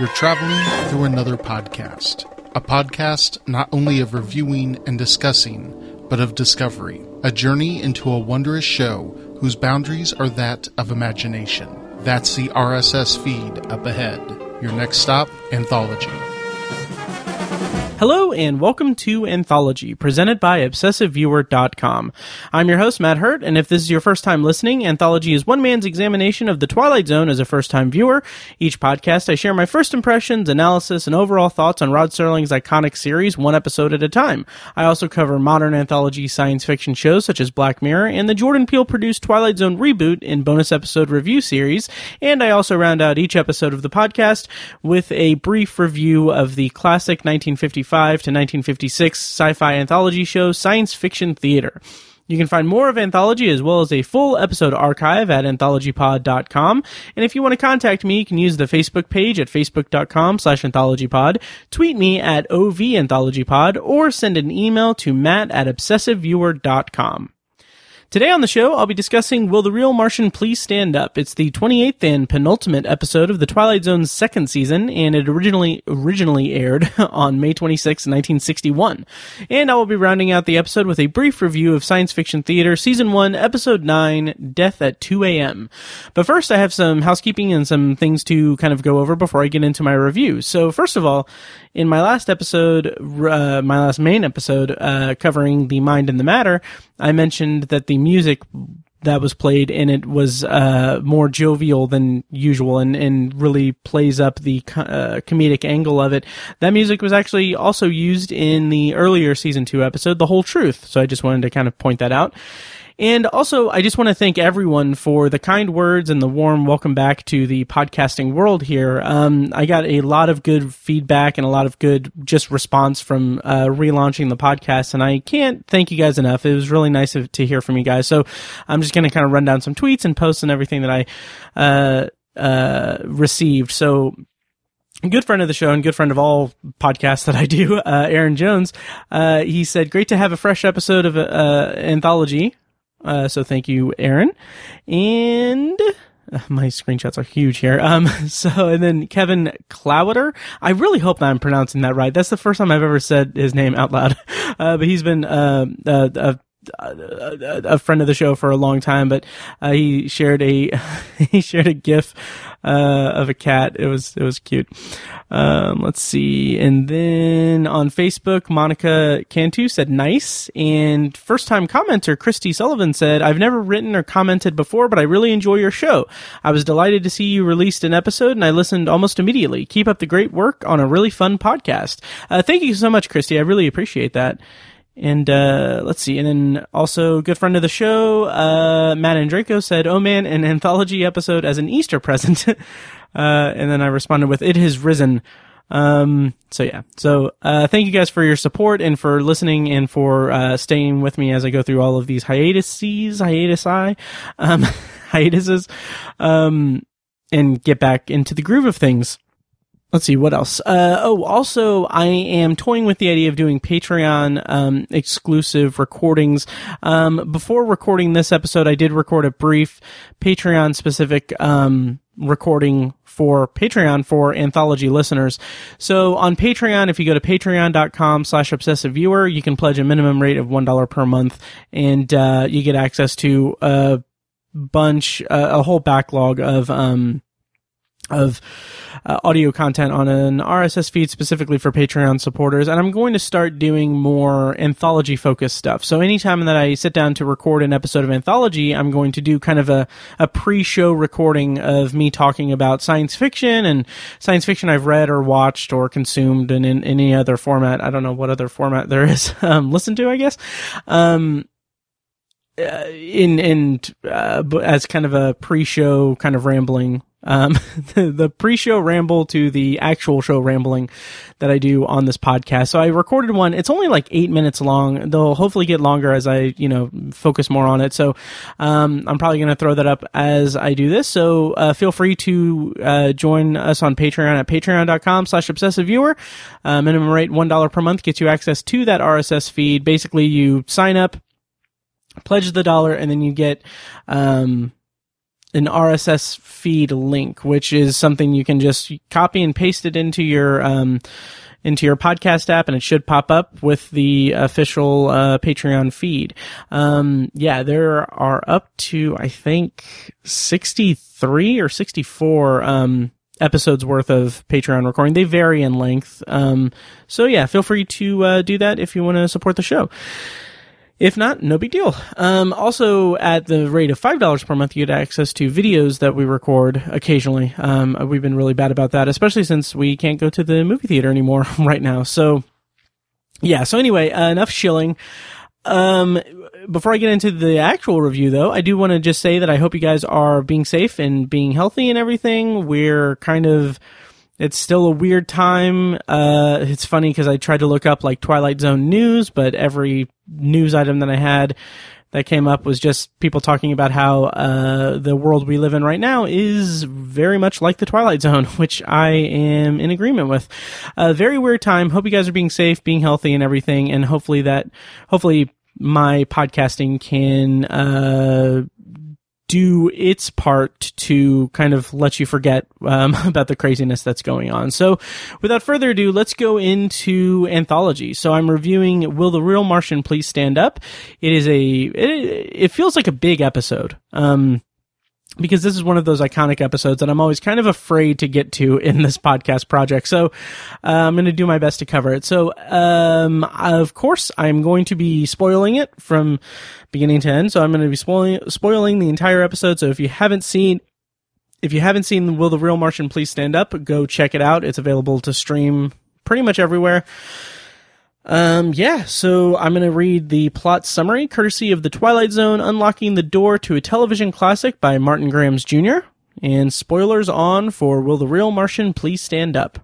You're traveling through another podcast. A podcast not only of reviewing and discussing, but of discovery. A journey into a wondrous show whose boundaries are that of imagination. That's the RSS feed up ahead. Your next stop, Anthology. Hello and welcome to Anthology, presented by ObsessiveViewer.com. I'm your host, Matt Hurt, and if this is your first time listening, Anthology is one man's examination of The Twilight Zone as a first time viewer. Each podcast, I share my first impressions, analysis, and overall thoughts on Rod Serling's iconic series, one episode at a time. I also cover modern anthology science fiction shows such as Black Mirror and the Jordan Peele produced Twilight Zone reboot in bonus episode review series, and I also round out each episode of the podcast with a brief review of the classic 1955 to 1956 sci-fi anthology show Science Fiction Theater. You can find more of Anthology as well as a full episode archive at anthologypod.com. And if you want to contact me, you can use the Facebook page at facebook.com slash anthologypod, tweet me at ovanthologypod, or send an email to matt at obsessiveviewer.com. Today on the show, I'll be discussing Will the Real Martian Please Stand Up? It's the 28th and penultimate episode of the Twilight Zone's second season, and it originally originally aired on May 26, 1961. And I will be rounding out the episode with a brief review of Science Fiction Theater Season 1, Episode 9, Death at 2 a.m. But first, I have some housekeeping and some things to kind of go over before I get into my review. So first of all, in my last episode, uh, my last main episode, uh, covering the mind and the matter, I mentioned that the music that was played and it was uh, more jovial than usual and, and really plays up the co- uh, comedic angle of it. That music was actually also used in the earlier season two episode, The Whole Truth. So I just wanted to kind of point that out. And also, I just want to thank everyone for the kind words and the warm welcome back to the podcasting world here. Um, I got a lot of good feedback and a lot of good just response from uh, relaunching the podcast, and I can't thank you guys enough. It was really nice to hear from you guys. So I'm just going to kind of run down some tweets and posts and everything that I uh, uh, received. So good friend of the show and good friend of all podcasts that I do, uh, Aaron Jones, uh, he said, great to have a fresh episode of, uh, anthology. Uh, so thank you, Aaron. And uh, my screenshots are huge here. Um, so, and then Kevin Clowder. I really hope that I'm pronouncing that right. That's the first time I've ever said his name out loud. Uh, but he's been, uh, uh, a friend of the show for a long time, but uh, he shared a he shared a GIF uh, of a cat. It was it was cute. Um, let's see, and then on Facebook, Monica Cantu said nice, and first time commenter Christy Sullivan said I've never written or commented before, but I really enjoy your show. I was delighted to see you released an episode, and I listened almost immediately. Keep up the great work on a really fun podcast. Uh, thank you so much, Christy. I really appreciate that. And uh, let's see, and then also good friend of the show, uh, Matt and Draco said, "Oh man, an anthology episode as an Easter present." uh, and then I responded with, "It has risen." Um, so yeah, so uh, thank you guys for your support and for listening and for uh, staying with me as I go through all of these hiatuses, hiatusi, um, hiatuses, um, and get back into the groove of things let's see what else. Uh, oh, also, I am toying with the idea of doing Patreon um, exclusive recordings. Um, before recording this episode, I did record a brief Patreon specific um, recording for Patreon for anthology listeners. So on Patreon, if you go to patreon.com slash obsessive viewer, you can pledge a minimum rate of $1 per month and uh, you get access to a bunch, uh, a whole backlog of um, of uh, audio content on an RSS feed specifically for Patreon supporters. And I'm going to start doing more anthology focused stuff. So anytime that I sit down to record an episode of anthology, I'm going to do kind of a, a pre show recording of me talking about science fiction and science fiction I've read or watched or consumed and in, any other format. I don't know what other format there is. Um, listen to, I guess. Um, uh, in in uh, as kind of a pre-show kind of rambling um, the, the, pre-show ramble to the actual show rambling that I do on this podcast. So I recorded one. It's only like eight minutes long. They'll hopefully get longer as I, you know, focus more on it. So, um, I'm probably going to throw that up as I do this. So, uh, feel free to, uh, join us on Patreon at patreon.com slash obsessive viewer. Uh, minimum rate $1 per month gets you access to that RSS feed. Basically, you sign up, pledge the dollar, and then you get, um, an RSS feed link, which is something you can just copy and paste it into your um, into your podcast app, and it should pop up with the official uh, Patreon feed. Um, yeah, there are up to I think sixty three or sixty four. Um, episodes worth of Patreon recording. They vary in length. Um, so yeah, feel free to uh, do that if you want to support the show. If not, no big deal. Um, also, at the rate of $5 per month, you get access to videos that we record occasionally. Um, we've been really bad about that, especially since we can't go to the movie theater anymore right now. So, yeah. So anyway, uh, enough shilling. Um, before I get into the actual review though, I do want to just say that I hope you guys are being safe and being healthy and everything. We're kind of, it's still a weird time. Uh, it's funny because I tried to look up like Twilight Zone news, but every news item that I had that came up was just people talking about how uh, the world we live in right now is very much like the Twilight Zone, which I am in agreement with. A very weird time. Hope you guys are being safe, being healthy, and everything, and hopefully that, hopefully my podcasting can uh, do its part to kind of let you forget um, about the craziness that's going on. So, without further ado, let's go into anthology. So, I'm reviewing "Will the Real Martian Please Stand Up?" It is a it, it feels like a big episode. Um, because this is one of those iconic episodes that I'm always kind of afraid to get to in this podcast project. So uh, I'm going to do my best to cover it. So, um, of course, I'm going to be spoiling it from beginning to end. So I'm going to be spoiling spoiling the entire episode. So if you haven't seen if you haven't seen Will the Real Martian Please Stand Up, go check it out. It's available to stream pretty much everywhere. Um, yeah, so I'm going to read the plot summary courtesy of The Twilight Zone Unlocking the Door to a Television Classic by Martin Grams Jr. And spoilers on for Will the Real Martian Please Stand Up?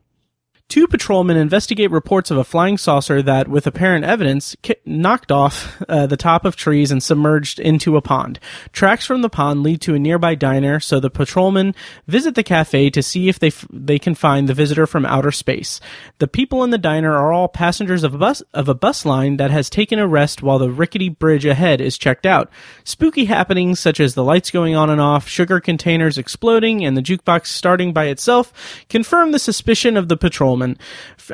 Two patrolmen investigate reports of a flying saucer that, with apparent evidence, ki- knocked off uh, the top of trees and submerged into a pond. Tracks from the pond lead to a nearby diner, so the patrolmen visit the cafe to see if they f- they can find the visitor from outer space. The people in the diner are all passengers of a bus of a bus line that has taken a rest while the rickety bridge ahead is checked out. Spooky happenings such as the lights going on and off, sugar containers exploding, and the jukebox starting by itself confirm the suspicion of the patrolmen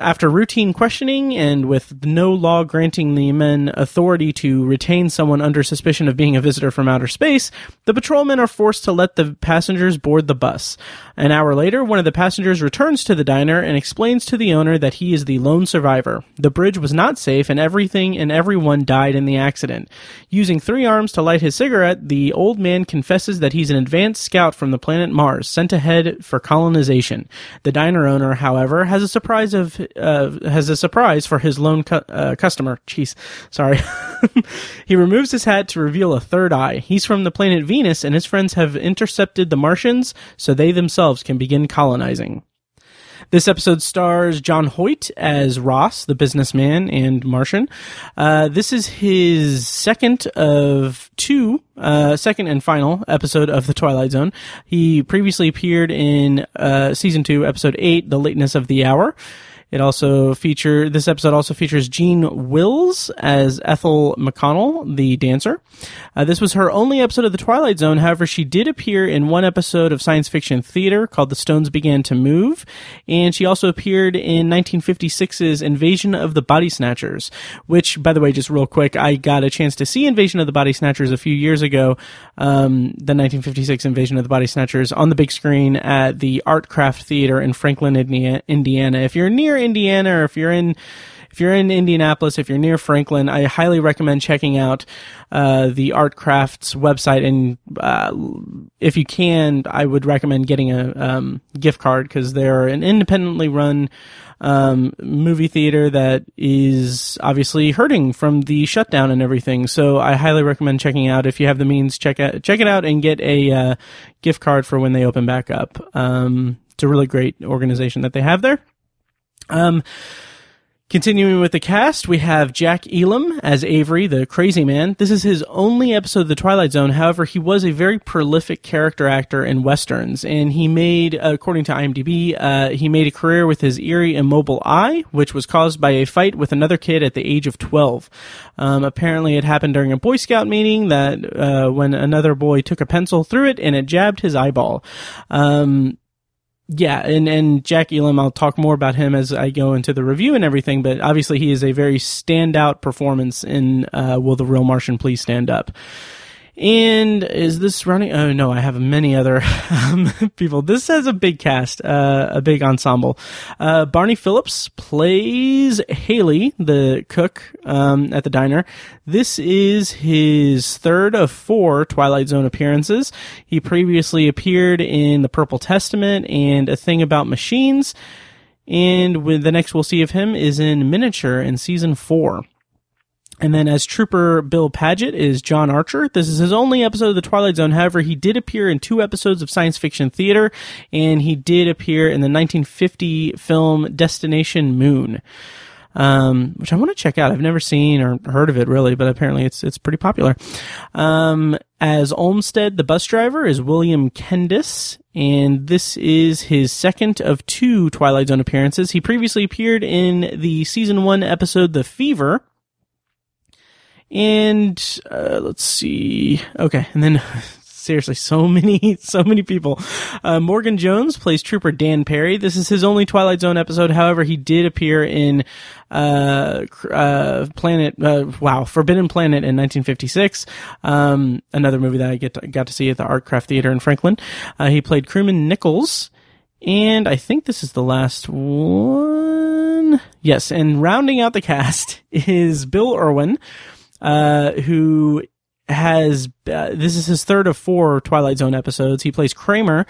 After routine questioning and with no law granting the men authority to retain someone under suspicion of being a visitor from outer space, the patrolmen are forced to let the passengers board the bus. An hour later, one of the passengers returns to the diner and explains to the owner that he is the lone survivor. The bridge was not safe and everything and everyone died in the accident. Using three arms to light his cigarette, the old man confesses that he's an advanced scout from the planet Mars, sent ahead for colonization. The diner owner, however, has a surprise of uh, has a surprise for his lone cu- uh, customer. Jeez, sorry. he removes his hat to reveal a third eye. He's from the planet Venus, and his friends have intercepted the Martians, so they themselves can begin colonizing. This episode stars John Hoyt as Ross, the businessman and Martian. Uh, this is his second of two, uh, second and final episode of The Twilight Zone. He previously appeared in uh, season two, episode eight, The Lateness of the Hour. It also feature this episode also features Jean Willes as Ethel McConnell, the dancer. Uh, this was her only episode of The Twilight Zone. However, she did appear in one episode of science fiction theater called The Stones Began to Move, and she also appeared in 1956's Invasion of the Body Snatchers. Which, by the way, just real quick, I got a chance to see Invasion of the Body Snatchers a few years ago. Um, the 1956 Invasion of the Body Snatchers on the big screen at the Artcraft Theater in Franklin, Indiana. If you're near Indiana or if you're in if you're in Indianapolis, if you're near Franklin, I highly recommend checking out uh, the Artcraft's website. And uh, if you can, I would recommend getting a um, gift card because they're an independently run um, movie theater that is obviously hurting from the shutdown and everything. So I highly recommend checking out if you have the means. Check out check it out and get a uh, gift card for when they open back up. Um, it's a really great organization that they have there. Um, Continuing with the cast, we have Jack Elam as Avery, the crazy man. This is his only episode of The Twilight Zone. However, he was a very prolific character actor in westerns, and he made, according to IMDb, uh, he made a career with his eerie, immobile eye, which was caused by a fight with another kid at the age of 12. Um, apparently, it happened during a Boy Scout meeting that uh, when another boy took a pencil through it and it jabbed his eyeball. Um, yeah, and and Jack Elam, I'll talk more about him as I go into the review and everything. But obviously, he is a very standout performance in uh, "Will the Real Martian Please Stand Up." And is this running? Oh no, I have many other um, people. This has a big cast, uh, a big ensemble. Uh, Barney Phillips plays Haley, the cook um, at the diner. This is his third of four Twilight Zone appearances. He previously appeared in The Purple Testament and A Thing About Machines. And the next we'll see of him is in Miniature in season four. And then as Trooper Bill Paget is John Archer. This is his only episode of The Twilight Zone. However, he did appear in two episodes of science fiction theater, and he did appear in the 1950 film Destination Moon. Um, which I want to check out. I've never seen or heard of it really, but apparently it's it's pretty popular. Um, as Olmsted, the bus driver, is William Kendis, and this is his second of two Twilight Zone appearances. He previously appeared in the season one episode The Fever, and uh, let's see. Okay, and then seriously, so many, so many people. Uh, Morgan Jones plays Trooper Dan Perry. This is his only Twilight Zone episode. However, he did appear in uh, uh, Planet. Uh, wow, Forbidden Planet in 1956. Um, another movie that I get to, got to see at the Artcraft Theater in Franklin. Uh, he played crewman Nichols. And I think this is the last one. Yes, and rounding out the cast is Bill Erwin, uh, who has uh, this is his third of four Twilight Zone episodes. He plays Kramer,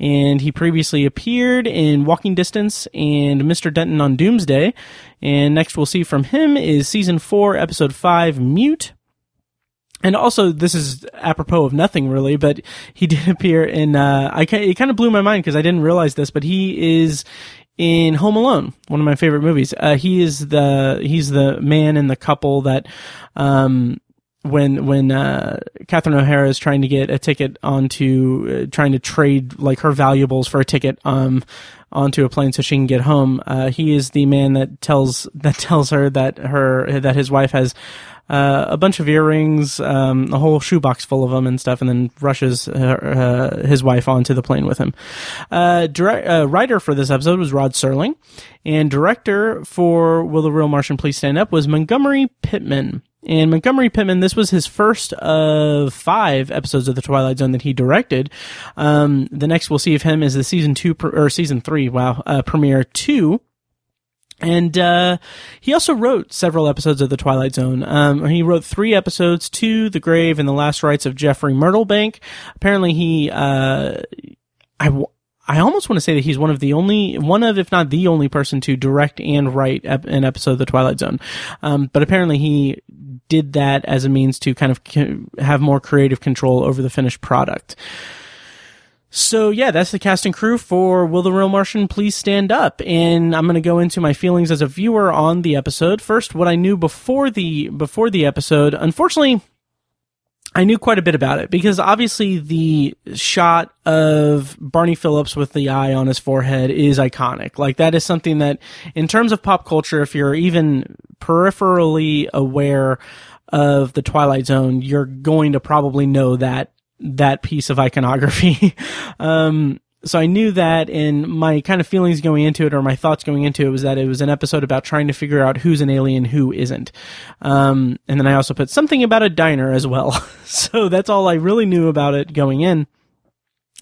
and he previously appeared in Walking Distance and Mr. Denton on Doomsday. And next we'll see from him is season four, episode five, Mute. And also, this is apropos of nothing really, but he did appear in. Uh, I it kind of blew my mind because I didn't realize this, but he is in Home Alone, one of my favorite movies. Uh, he is the he's the man in the couple that um, when when uh, Catherine O'Hara is trying to get a ticket onto uh, trying to trade like her valuables for a ticket um onto a plane so she can get home. Uh, he is the man that tells that tells her that her that his wife has uh, a bunch of earrings, um, a whole shoebox full of them and stuff, and then rushes uh, his wife onto the plane with him. Uh, uh, writer for this episode was Rod Serling, and director for Will the Real Martian Please Stand Up was Montgomery Pittman. And Montgomery Pittman, this was his first of five episodes of The Twilight Zone that he directed. Um, the next we'll see of him is the season two, or season three, wow, uh, premiere two and uh, he also wrote several episodes of The Twilight Zone. Um, he wrote three episodes, To the Grave and The Last Rites of Jeffrey Myrtlebank. Apparently, he, uh, I, I almost want to say that he's one of the only, one of, if not the only person to direct and write ep- an episode of The Twilight Zone. Um, but apparently, he did that as a means to kind of have more creative control over the finished product. So yeah, that's the cast and crew for Will the Real Martian Please Stand Up? And I'm going to go into my feelings as a viewer on the episode. First, what I knew before the before the episode. Unfortunately, I knew quite a bit about it because obviously the shot of Barney Phillips with the eye on his forehead is iconic. Like that is something that in terms of pop culture if you're even peripherally aware of the Twilight Zone, you're going to probably know that that piece of iconography. um, so I knew that, and my kind of feelings going into it, or my thoughts going into it, was that it was an episode about trying to figure out who's an alien, who isn't. Um, and then I also put something about a diner as well. so that's all I really knew about it going in.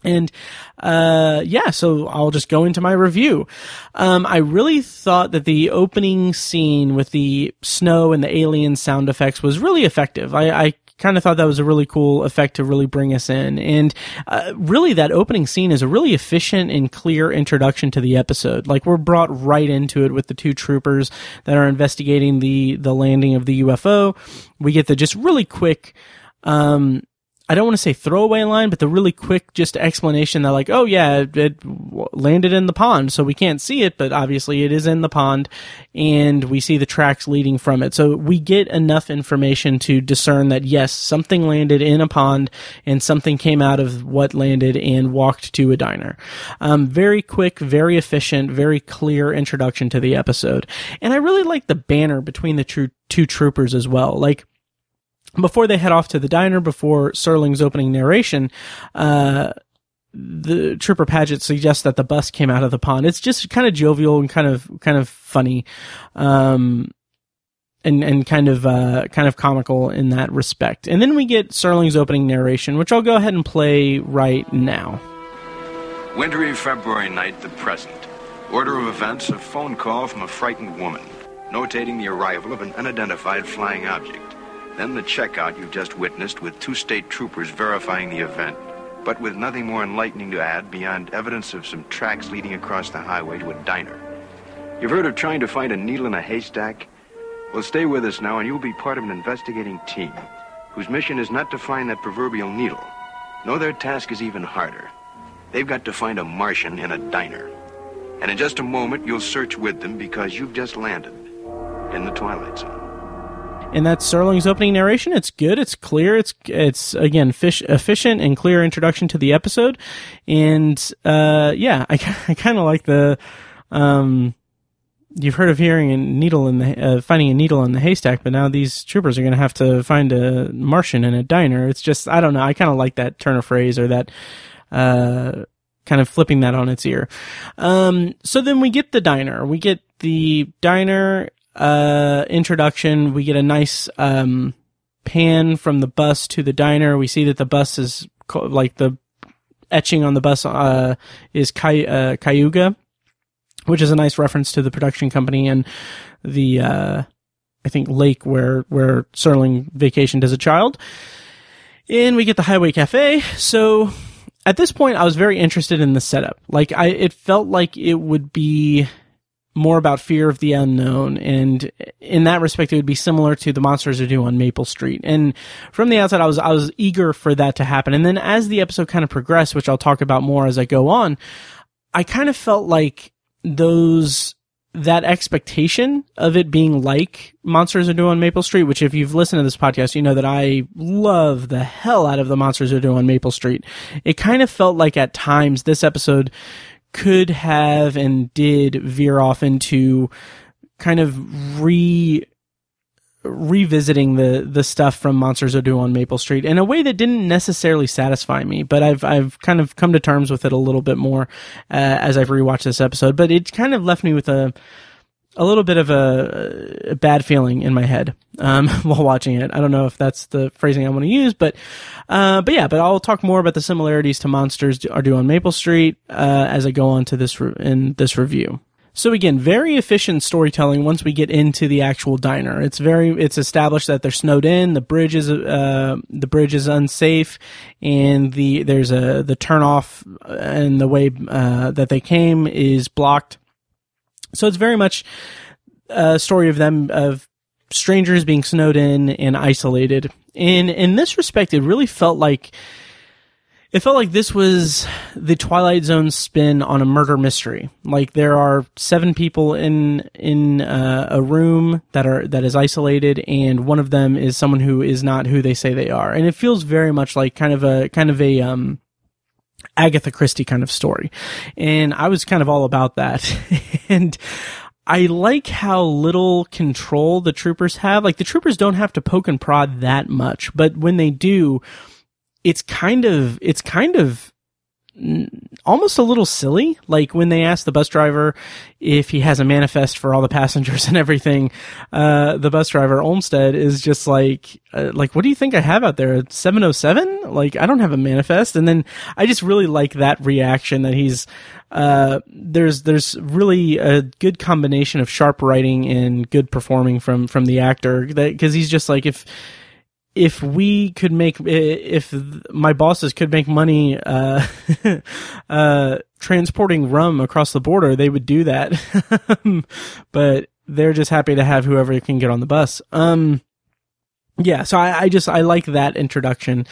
And uh, yeah, so I'll just go into my review. Um, I really thought that the opening scene with the snow and the alien sound effects was really effective. I, I kind of thought that was a really cool effect to really bring us in. And uh, really, that opening scene is a really efficient and clear introduction to the episode. Like we're brought right into it with the two troopers that are investigating the the landing of the UFO. We get the just really quick. Um, I don't want to say throwaway line, but the really quick just explanation that like, oh yeah, it, it landed in the pond, so we can't see it, but obviously it is in the pond, and we see the tracks leading from it. So we get enough information to discern that yes, something landed in a pond, and something came out of what landed and walked to a diner. Um, very quick, very efficient, very clear introduction to the episode, and I really like the banner between the two two troopers as well, like before they head off to the diner, before Serling's opening narration, uh, the Trooper Paget suggests that the bus came out of the pond. It's just kind of jovial and kind of kind of funny, um, and and kind of uh, kind of comical in that respect. And then we get Serling's opening narration, which I'll go ahead and play right now. Wintry February night, the present. Order of events: a phone call from a frightened woman, notating the arrival of an unidentified flying object. Then the checkout you've just witnessed with two state troopers verifying the event, but with nothing more enlightening to add beyond evidence of some tracks leading across the highway to a diner. You've heard of trying to find a needle in a haystack? Well, stay with us now, and you'll be part of an investigating team whose mission is not to find that proverbial needle. No, their task is even harder. They've got to find a Martian in a diner. And in just a moment, you'll search with them because you've just landed in the Twilight Zone and that's Serling's opening narration. It's good. It's clear. It's it's again fish, efficient and clear introduction to the episode, and uh, yeah, I, I kind of like the. Um, you've heard of hearing a needle in the uh, finding a needle in the haystack, but now these troopers are going to have to find a Martian in a diner. It's just I don't know. I kind of like that turn of phrase or that. Uh, kind of flipping that on its ear. Um, so then we get the diner. We get the diner uh, introduction, we get a nice um, pan from the bus to the diner. We see that the bus is like the etching on the bus uh, is uh, Cayuga, which is a nice reference to the production company and the uh, I think lake where where Serling vacationed as a child. And we get the Highway Cafe. So at this point, I was very interested in the setup. Like I, it felt like it would be more about fear of the unknown. And in that respect, it would be similar to the monsters are due on Maple Street. And from the outside, I was, I was eager for that to happen. And then as the episode kind of progressed, which I'll talk about more as I go on, I kind of felt like those, that expectation of it being like Monsters Are Due on Maple Street, which if you've listened to this podcast, you know that I love the hell out of the Monsters Are Due on Maple Street. It kind of felt like at times this episode could have and did veer off into kind of re revisiting the the stuff from Monsters Are Due on Maple Street in a way that didn't necessarily satisfy me, but I've I've kind of come to terms with it a little bit more uh, as I've rewatched this episode. But it kind of left me with a a little bit of a, a bad feeling in my head um, while watching it. I don't know if that's the phrasing I want to use, but uh, but yeah. But I'll talk more about the similarities to Monsters Are Due on Maple Street uh, as I go on to this re- in this review. So again, very efficient storytelling once we get into the actual diner. It's very it's established that they're snowed in, the bridge is uh, the bridge is unsafe and the there's a the turnoff and the way uh, that they came is blocked so it's very much a story of them of strangers being snowed in and isolated. And in this respect, it really felt like it felt like this was the Twilight Zone spin on a murder mystery. Like there are seven people in in uh, a room that are that is isolated, and one of them is someone who is not who they say they are, and it feels very much like kind of a kind of a um, Agatha Christie kind of story. And I was kind of all about that. and I like how little control the troopers have. Like the troopers don't have to poke and prod that much, but when they do, it's kind of, it's kind of almost a little silly. Like when they ask the bus driver if he has a manifest for all the passengers and everything, uh, the bus driver Olmsted is just like, uh, like, what do you think I have out there? 707? Like, I don't have a manifest. And then I just really like that reaction that he's, uh, there's, there's really a good combination of sharp writing and good performing from, from the actor that, cause he's just like, if, if we could make if my bosses could make money uh, uh, transporting rum across the border, they would do that. but they're just happy to have whoever can get on the bus. Um, yeah, so I, I, just I like that introduction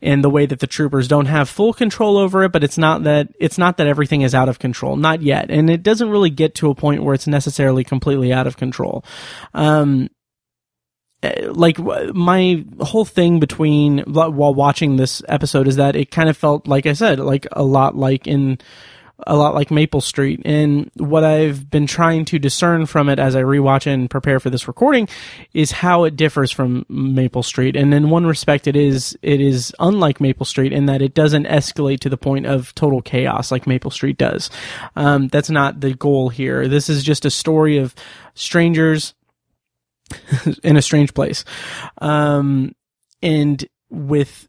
and the way that the troopers don't have full control over it, but it's not that it's not that everything is out of control, not yet, and it doesn't really get to a point where it's necessarily completely out of control. Um, eh, like my whole thing between while watching this episode is that it kind of felt like I said, like a lot like in a lot like Maple Street. And what I've been trying to discern from it as I rewatch and prepare for this recording is how it differs from Maple Street. And in one respect, it is it is unlike Maple Street in that it doesn't escalate to the point of total chaos like Maple Street does. Um, that's not the goal here. This is just a story of strangers in a strange place, um, and with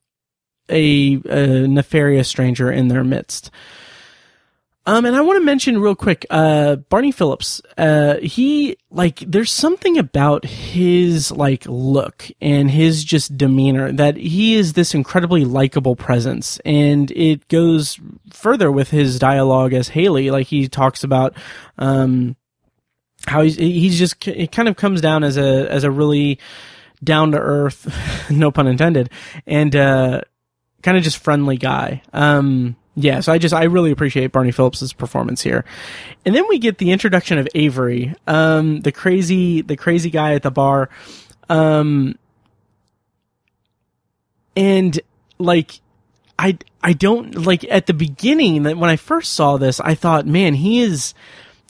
a, a nefarious stranger in their midst. Um, and I want to mention real quick, uh, Barney Phillips, uh, he, like, there's something about his, like, look and his just demeanor that he is this incredibly likable presence. And it goes further with his dialogue as Haley. Like, he talks about, um, how he's, he's just, it kind of comes down as a, as a really down to earth, no pun intended, and, uh, kind of just friendly guy. Um, yeah, so I just I really appreciate Barney Phillips's performance here, and then we get the introduction of Avery, um, the crazy the crazy guy at the bar, um, and like I I don't like at the beginning that when I first saw this I thought man he is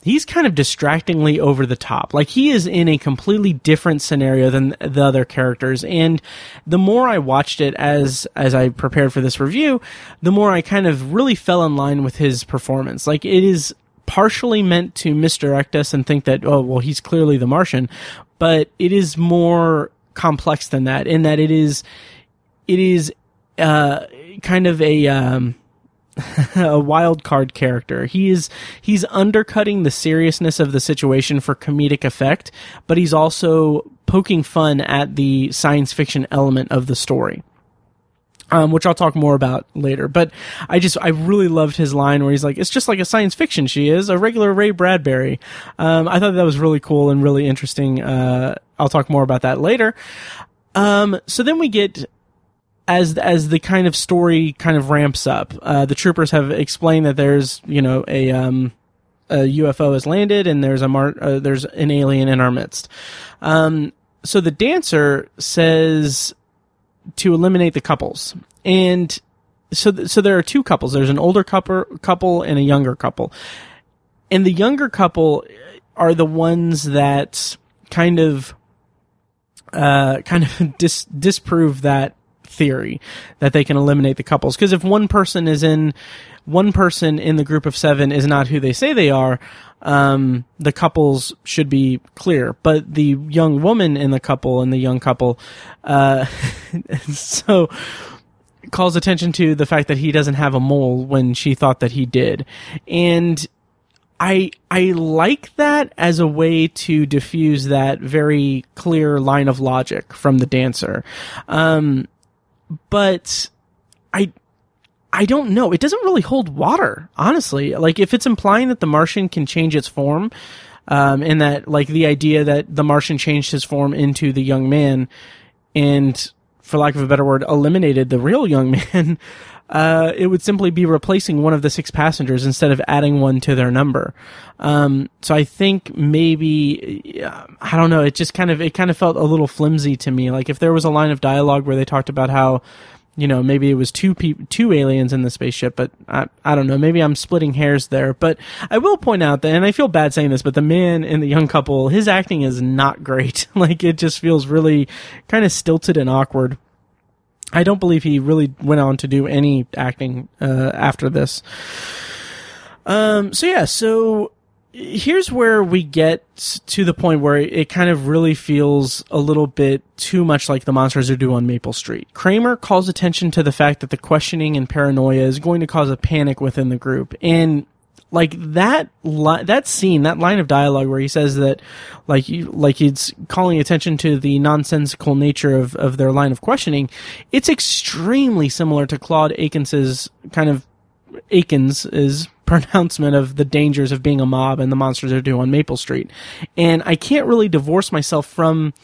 he's kind of distractingly over the top. Like he is in a completely different scenario than the other characters. And the more I watched it as as I prepared for this review, the more I kind of really fell in line with his performance. Like it is partially meant to misdirect us and think that oh well he's clearly the Martian, but it is more complex than that in that it is it is uh kind of a um a wild card character. He is he's undercutting the seriousness of the situation for comedic effect, but he's also poking fun at the science fiction element of the story. Um, which I'll talk more about later. But I just, I really loved his line where he's like, it's just like a science fiction she is, a regular Ray Bradbury. Um, I thought that was really cool and really interesting. Uh, I'll talk more about that later. Um, so then we get as as the kind of story kind of ramps up, uh, the troopers have explained that there's you know a um, a UFO has landed and there's a mar- uh, there's an alien in our midst. Um, so the dancer says to eliminate the couples, and so th- so there are two couples. There's an older couple couple and a younger couple, and the younger couple are the ones that kind of uh, kind of dis- disprove that theory that they can eliminate the couples. Because if one person is in, one person in the group of seven is not who they say they are, um, the couples should be clear. But the young woman in the couple and the young couple, uh, so calls attention to the fact that he doesn't have a mole when she thought that he did. And I I like that as a way to diffuse that very clear line of logic from the dancer. Um, but I I don't know. It doesn't really hold water, honestly. Like if it's implying that the Martian can change its form, um, and that like the idea that the Martian changed his form into the young man, and for lack of a better word, eliminated the real young man. Uh, it would simply be replacing one of the six passengers instead of adding one to their number. Um, so I think maybe I don't know. It just kind of it kind of felt a little flimsy to me. Like if there was a line of dialogue where they talked about how you know maybe it was two pe- two aliens in the spaceship, but I I don't know. Maybe I'm splitting hairs there. But I will point out that, and I feel bad saying this, but the man and the young couple, his acting is not great. like it just feels really kind of stilted and awkward. I don't believe he really went on to do any acting uh, after this. Um, so yeah, so here's where we get to the point where it kind of really feels a little bit too much like the monsters are due on Maple Street. Kramer calls attention to the fact that the questioning and paranoia is going to cause a panic within the group, and like that li- that scene that line of dialogue where he says that like you like he's calling attention to the nonsensical nature of of their line of questioning it's extremely similar to Claude Akins's kind of Akins is pronouncement of the dangers of being a mob and the monsters are due on Maple Street. And I can't really divorce myself from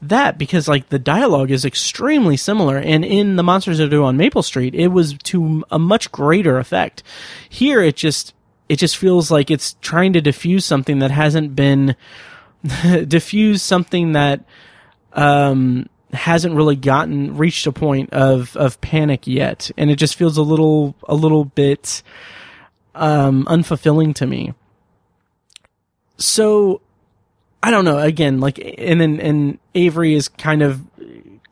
that because like the dialogue is extremely similar. And in the monsters of due on maple street it was to a much greater effect. Here it just it just feels like it's trying to diffuse something that hasn't been diffuse something that um hasn't really gotten reached a point of of panic yet and it just feels a little a little bit um unfulfilling to me so I don't know. Again, like, and then and Avery is kind of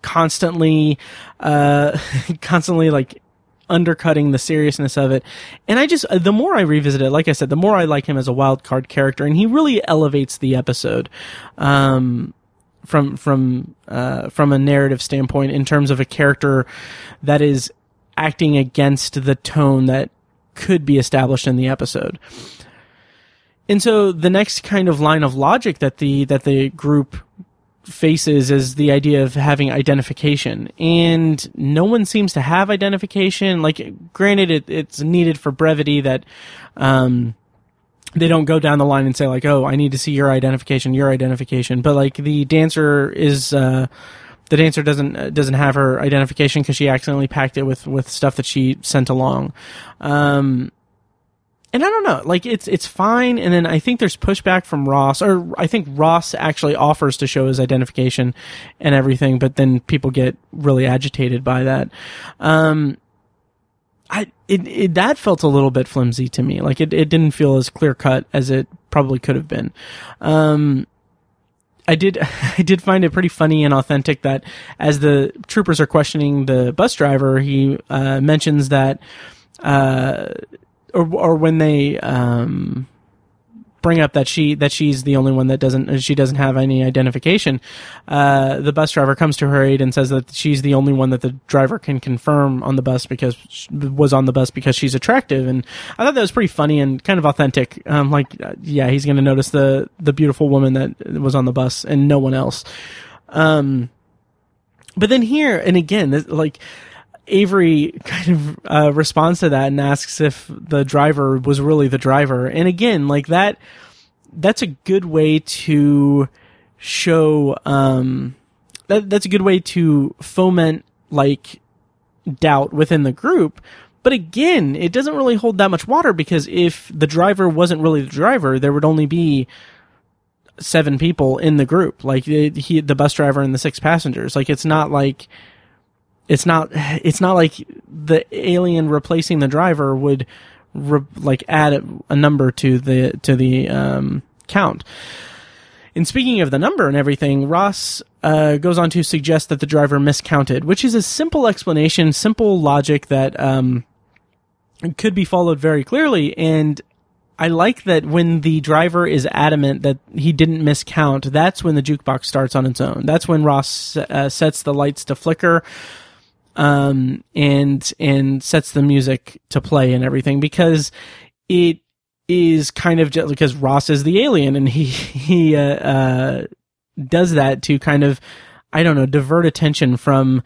constantly, uh, constantly like undercutting the seriousness of it. And I just, the more I revisit it, like I said, the more I like him as a wild card character, and he really elevates the episode, um, from from uh, from a narrative standpoint in terms of a character that is acting against the tone that could be established in the episode. And so the next kind of line of logic that the that the group faces is the idea of having identification. And no one seems to have identification. Like granted it, it's needed for brevity that um, they don't go down the line and say like oh i need to see your identification your identification. But like the dancer is uh, the dancer doesn't uh, doesn't have her identification because she accidentally packed it with with stuff that she sent along. Um, and I don't know, like it's it's fine. And then I think there's pushback from Ross, or I think Ross actually offers to show his identification and everything, but then people get really agitated by that. Um, I it, it that felt a little bit flimsy to me. Like it it didn't feel as clear cut as it probably could have been. Um, I did I did find it pretty funny and authentic that as the troopers are questioning the bus driver, he uh, mentions that. Uh, or or when they um, bring up that she that she's the only one that doesn't she doesn't have any identification. Uh, the bus driver comes to her aid and says that she's the only one that the driver can confirm on the bus because was on the bus because she's attractive. And I thought that was pretty funny and kind of authentic. Um, like, uh, yeah, he's going to notice the the beautiful woman that was on the bus and no one else. Um, but then here and again, like Avery kind of uh, responds to that and asks if the driver was really the driver. And again, like that, that's a good way to show, um, that, that's a good way to foment like doubt within the group. But again, it doesn't really hold that much water because if the driver wasn't really the driver, there would only be seven people in the group, like he, the bus driver and the six passengers. Like it's not like, it's not it's not like the alien replacing the driver would re- like add a, number to the to the um, count. And speaking of the number and everything, Ross uh, goes on to suggest that the driver miscounted, which is a simple explanation, simple logic that um, could be followed very clearly. And I like that when the driver is adamant that he didn't miscount, that's when the jukebox starts on its own. That's when Ross uh, sets the lights to flicker um, and and sets the music to play and everything because it is kind of just because Ross is the alien and he he uh, uh, does that to kind of I don't know divert attention from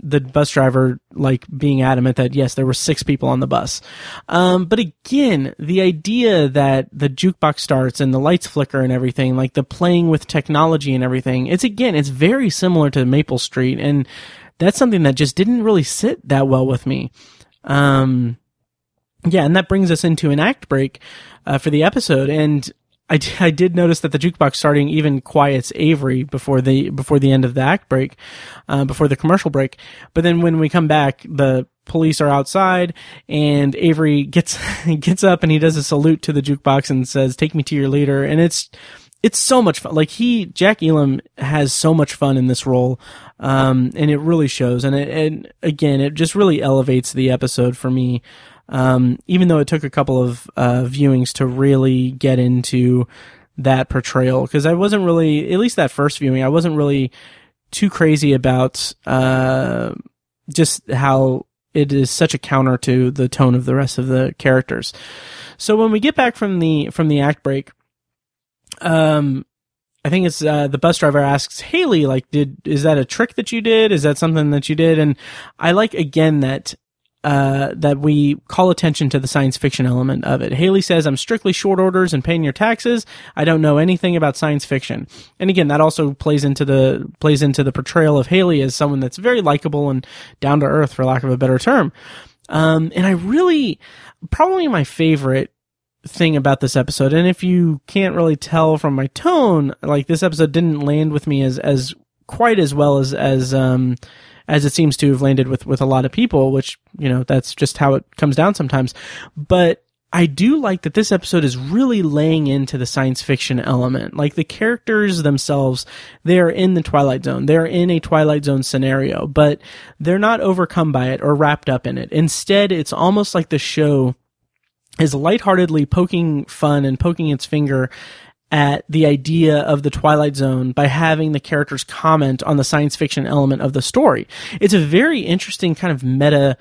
the bus driver like being adamant that yes there were six people on the bus. Um, but again the idea that the jukebox starts and the lights flicker and everything like the playing with technology and everything it's again it's very similar to maple street and that's something that just didn't really sit that well with me. Um, yeah, and that brings us into an act break uh, for the episode, and I, I did notice that the jukebox starting even quiets Avery before the before the end of the act break, uh, before the commercial break. But then when we come back, the police are outside, and Avery gets gets up and he does a salute to the jukebox and says, "Take me to your leader." And it's it's so much fun. Like he, Jack Elam has so much fun in this role. Um, and it really shows. And it, and again, it just really elevates the episode for me. Um, even though it took a couple of, uh, viewings to really get into that portrayal. Cause I wasn't really, at least that first viewing, I wasn't really too crazy about, uh, just how it is such a counter to the tone of the rest of the characters. So when we get back from the, from the act break, um, I think it's uh, the bus driver asks Haley, like, did is that a trick that you did? Is that something that you did? And I like again that uh, that we call attention to the science fiction element of it. Haley says, I'm strictly short orders and paying your taxes. I don't know anything about science fiction. And again, that also plays into the, plays into the portrayal of Haley as someone that's very likable and down to earth, for lack of a better term. Um, and I really, probably my favorite thing about this episode, and if you can't really tell from my tone, like this episode didn't land with me as, as quite as well as, as, um, as it seems to have landed with, with a lot of people, which, you know, that's just how it comes down sometimes. But I do like that this episode is really laying into the science fiction element. Like the characters themselves, they're in the Twilight Zone. They're in a Twilight Zone scenario, but they're not overcome by it or wrapped up in it. Instead, it's almost like the show is lightheartedly poking fun and poking its finger at the idea of the Twilight Zone by having the characters comment on the science fiction element of the story. It's a very interesting kind of meta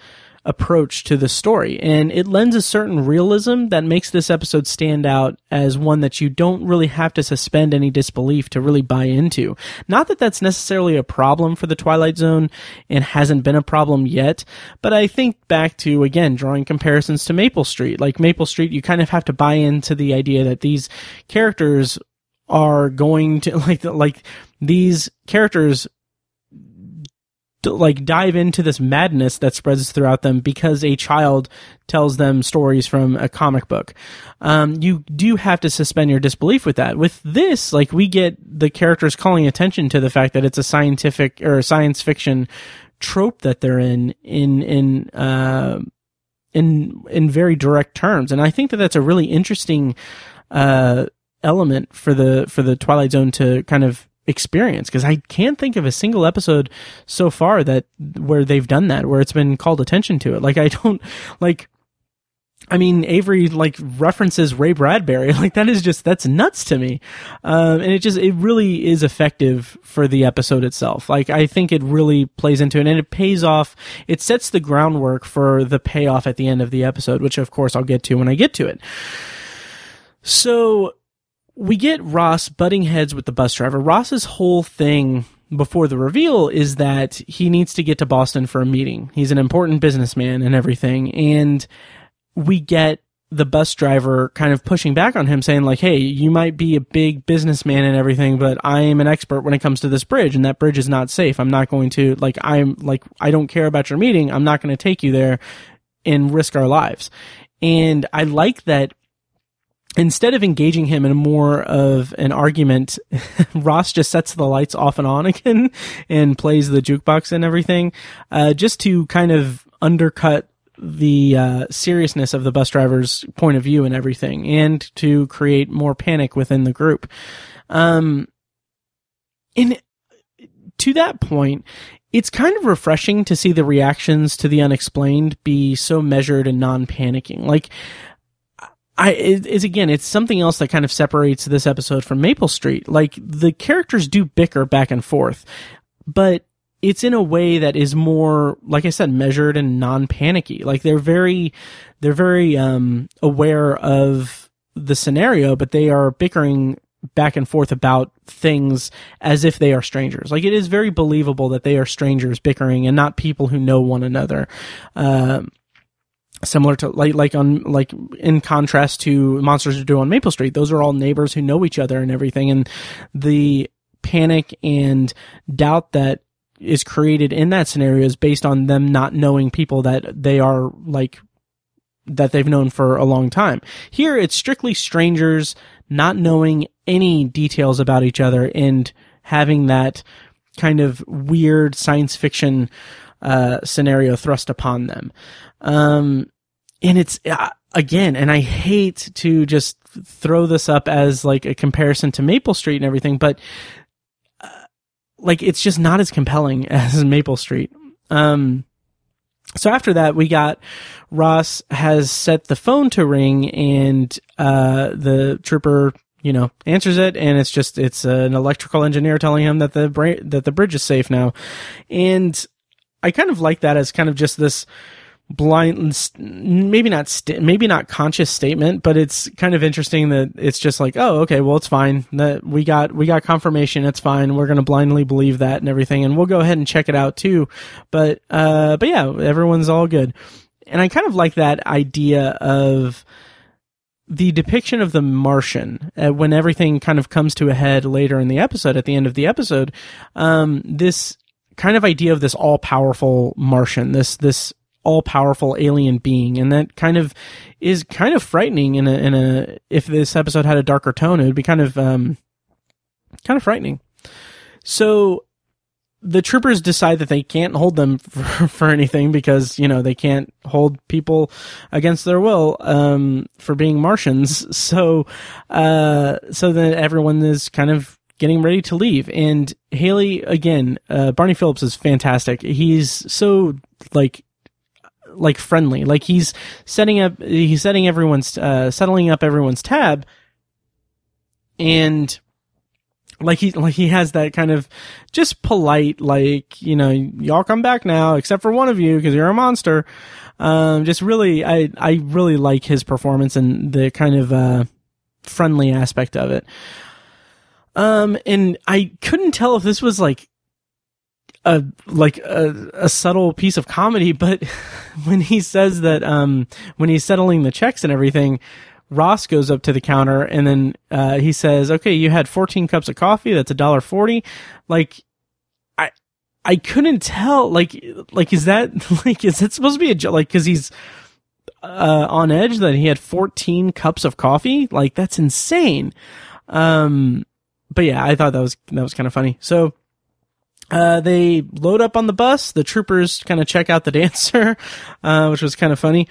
approach to the story. And it lends a certain realism that makes this episode stand out as one that you don't really have to suspend any disbelief to really buy into. Not that that's necessarily a problem for the Twilight Zone and hasn't been a problem yet, but I think back to, again, drawing comparisons to Maple Street. Like Maple Street, you kind of have to buy into the idea that these characters are going to, like, like, these characters like dive into this madness that spreads throughout them because a child tells them stories from a comic book. Um, you do have to suspend your disbelief with that. With this, like we get the characters calling attention to the fact that it's a scientific or a science fiction trope that they're in in in uh, in in very direct terms, and I think that that's a really interesting uh, element for the for the Twilight Zone to kind of experience because I can't think of a single episode so far that where they've done that where it's been called attention to it. Like I don't like. I mean, Avery like references Ray Bradbury. Like that is just that's nuts to me, um, and it just it really is effective for the episode itself. Like I think it really plays into it, and it pays off. It sets the groundwork for the payoff at the end of the episode, which of course I'll get to when I get to it. So we get Ross butting heads with the bus driver. Ross's whole thing before the reveal is that he needs to get to Boston for a meeting. He's an important businessman and everything. And we get the bus driver kind of pushing back on him saying like, Hey, you might be a big businessman and everything, but I am an expert when it comes to this bridge and that bridge is not safe. I'm not going to like, I'm like, I don't care about your meeting. I'm not going to take you there and risk our lives. And I like that instead of engaging him in more of an argument, Ross just sets the lights off and on again and plays the jukebox and everything, uh, just to kind of undercut the uh, seriousness of the bus driver's point of view and everything, and to create more panic within the group. Um, in to that point, it's kind of refreshing to see the reactions to the unexplained be so measured and non-panicking. Like I it's again it's something else that kind of separates this episode from Maple Street. Like the characters do bicker back and forth, but it's in a way that is more like I said measured and non-panicky. Like they're very they're very um aware of the scenario, but they are bickering back and forth about things as if they are strangers. Like it is very believable that they are strangers bickering and not people who know one another. Um similar to like like on like in contrast to monsters do on maple street. Those are all neighbors who know each other and everything and the panic and doubt that is created in that scenario is based on them not knowing people that they are like that they've known for a long time. Here it's strictly strangers not knowing any details about each other and having that kind of weird science fiction uh, scenario thrust upon them. Um, and it's uh, again, and I hate to just throw this up as like a comparison to Maple Street and everything, but uh, like it's just not as compelling as Maple Street. Um, so after that, we got Ross has set the phone to ring, and uh, the trooper, you know, answers it, and it's just it's an electrical engineer telling him that the bra- that the bridge is safe now, and I kind of like that as kind of just this blind maybe not st- maybe not conscious statement but it's kind of interesting that it's just like oh okay well it's fine. That we got we got confirmation. It's fine. We're going to blindly believe that and everything and we'll go ahead and check it out too. But uh but yeah everyone's all good. And I kind of like that idea of the depiction of the Martian uh, when everything kind of comes to a head later in the episode. At the end of the episode, um, this kind of idea of this all powerful Martian, this this all powerful alien being, and that kind of is kind of frightening. In a in a if this episode had a darker tone, it would be kind of um, kind of frightening. So the troopers decide that they can't hold them for, for, anything because you know they can't hold people against their will um, for being Martians. So, uh, so then everyone is kind of getting ready to leave, and Haley again. Uh, Barney Phillips is fantastic. He's so like like friendly. Like he's setting up. He's setting everyone's uh, settling up everyone's tab, and like he like he has that kind of just polite like you know y'all come back now except for one of you because you're a monster um just really i i really like his performance and the kind of uh friendly aspect of it um and i couldn't tell if this was like a like a, a subtle piece of comedy but when he says that um when he's settling the checks and everything Ross goes up to the counter and then uh, he says, "Okay, you had 14 cups of coffee. That's a dollar forty. Like, I I couldn't tell. Like, like is that like is that supposed to be a joke? Like, because he's uh, on edge that he had 14 cups of coffee. Like, that's insane. Um, but yeah, I thought that was that was kind of funny. So. Uh, they load up on the bus. The troopers kind of check out the dancer, uh, which was kind of funny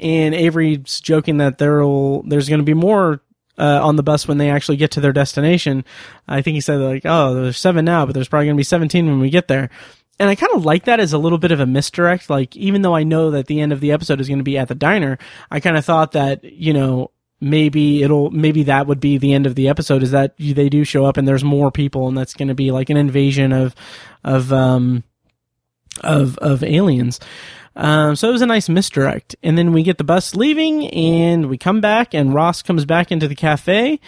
and Avery's joking that there'll there's going to be more uh, on the bus when they actually get to their destination. I think he said like, oh, there's seven now, but there's probably going to be 17 when we get there. And I kind of like that as a little bit of a misdirect. Like, even though I know that the end of the episode is going to be at the diner, I kind of thought that, you know, maybe it'll, maybe that would be the end of the episode is that they do show up and there's more people and that's going to be like an invasion of, of, um, of, of aliens. Um, so it was a nice misdirect. And then we get the bus leaving and we come back and Ross comes back into the cafe.